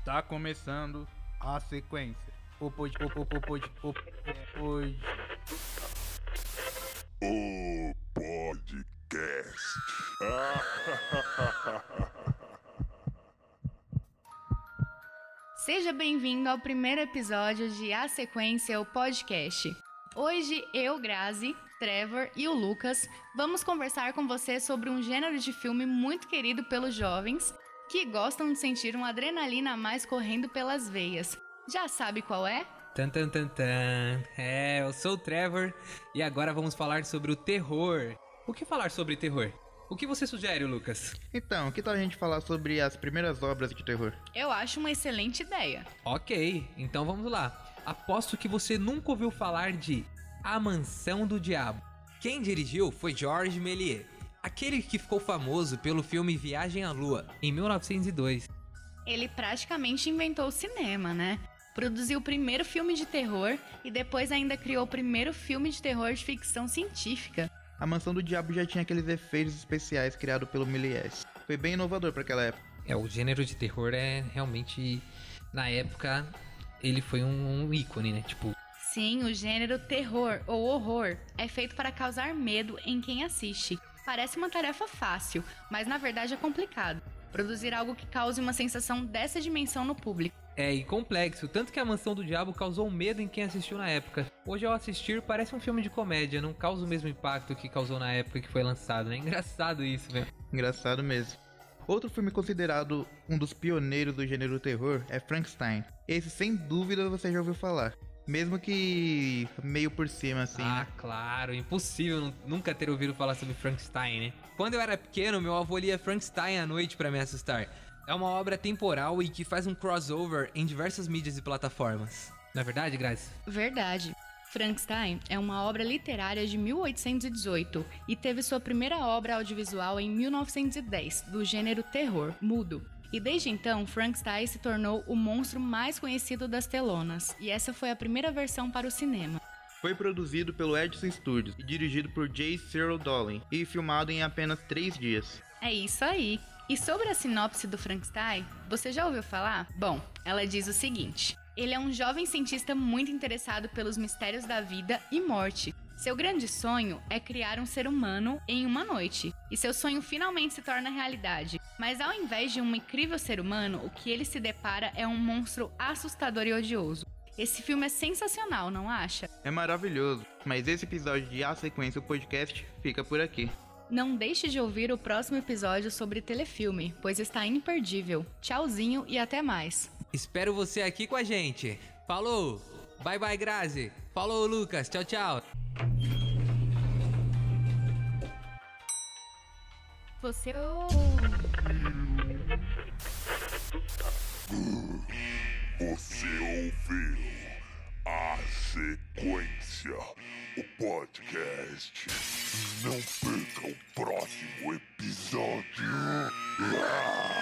Está começando a sequência. O pod, o, o, o pod, o, pod. O podcast. Seja bem-vindo ao primeiro episódio de A Sequência, o podcast. Hoje eu, Grazi, Trevor e o Lucas vamos conversar com você sobre um gênero de filme muito querido pelos jovens que gostam de sentir uma adrenalina a mais correndo pelas veias. Já sabe qual é? Tan, tan, tan, tan. É, eu sou o Trevor e agora vamos falar sobre o terror. O que falar sobre terror? O que você sugere, Lucas? Então, que tal a gente falar sobre as primeiras obras de terror? Eu acho uma excelente ideia. Ok, então vamos lá. Aposto que você nunca ouviu falar de A Mansão do Diabo. Quem dirigiu foi Georges Méliès, aquele que ficou famoso pelo filme Viagem à Lua, em 1902. Ele praticamente inventou o cinema, né? Produziu o primeiro filme de terror e depois ainda criou o primeiro filme de terror de ficção científica. A Mansão do Diabo já tinha aqueles efeitos especiais criados pelo Méliès. Foi bem inovador para aquela época. É, o gênero de terror é realmente, na época, ele foi um, um ícone, né? Tipo, Sim, o gênero terror ou horror é feito para causar medo em quem assiste. Parece uma tarefa fácil, mas na verdade é complicado. Produzir algo que cause uma sensação dessa dimensão no público. É, e complexo, tanto que a Mansão do Diabo causou medo em quem assistiu na época. Hoje ao assistir parece um filme de comédia, não causa o mesmo impacto que causou na época que foi lançado, né? Engraçado isso, velho. Engraçado mesmo. Outro filme considerado um dos pioneiros do gênero terror é Frankenstein. Esse, sem dúvida, você já ouviu falar. Mesmo que meio por cima, assim. Ah, né? claro, impossível nu- nunca ter ouvido falar sobre Frankenstein, né? Quando eu era pequeno, meu avô lia Frankenstein à noite pra me assustar. É uma obra temporal e que faz um crossover em diversas mídias e plataformas. Não é verdade, Grazi? Verdade. Frankenstein é uma obra literária de 1818 e teve sua primeira obra audiovisual em 1910, do gênero terror, mudo. E desde então, Frankenstein se tornou o monstro mais conhecido das telonas, e essa foi a primeira versão para o cinema. Foi produzido pelo Edison Studios e dirigido por J. Cyril Dolan e filmado em apenas três dias. É isso aí. E sobre a sinopse do Frankenstein, você já ouviu falar? Bom, ela diz o seguinte: ele é um jovem cientista muito interessado pelos mistérios da vida e morte. Seu grande sonho é criar um ser humano em uma noite, e seu sonho finalmente se torna realidade. Mas ao invés de um incrível ser humano, o que ele se depara é um monstro assustador e odioso. Esse filme é sensacional, não acha? É maravilhoso, mas esse episódio de A Sequência, o podcast, fica por aqui. Não deixe de ouvir o próximo episódio sobre telefilme, pois está imperdível. Tchauzinho e até mais. Espero você aqui com a gente. Falou! Bye bye, Grazi! Falou, Lucas! Tchau, tchau! Você. Você sequência, o podcast. Não perca o próximo episódio. Ah!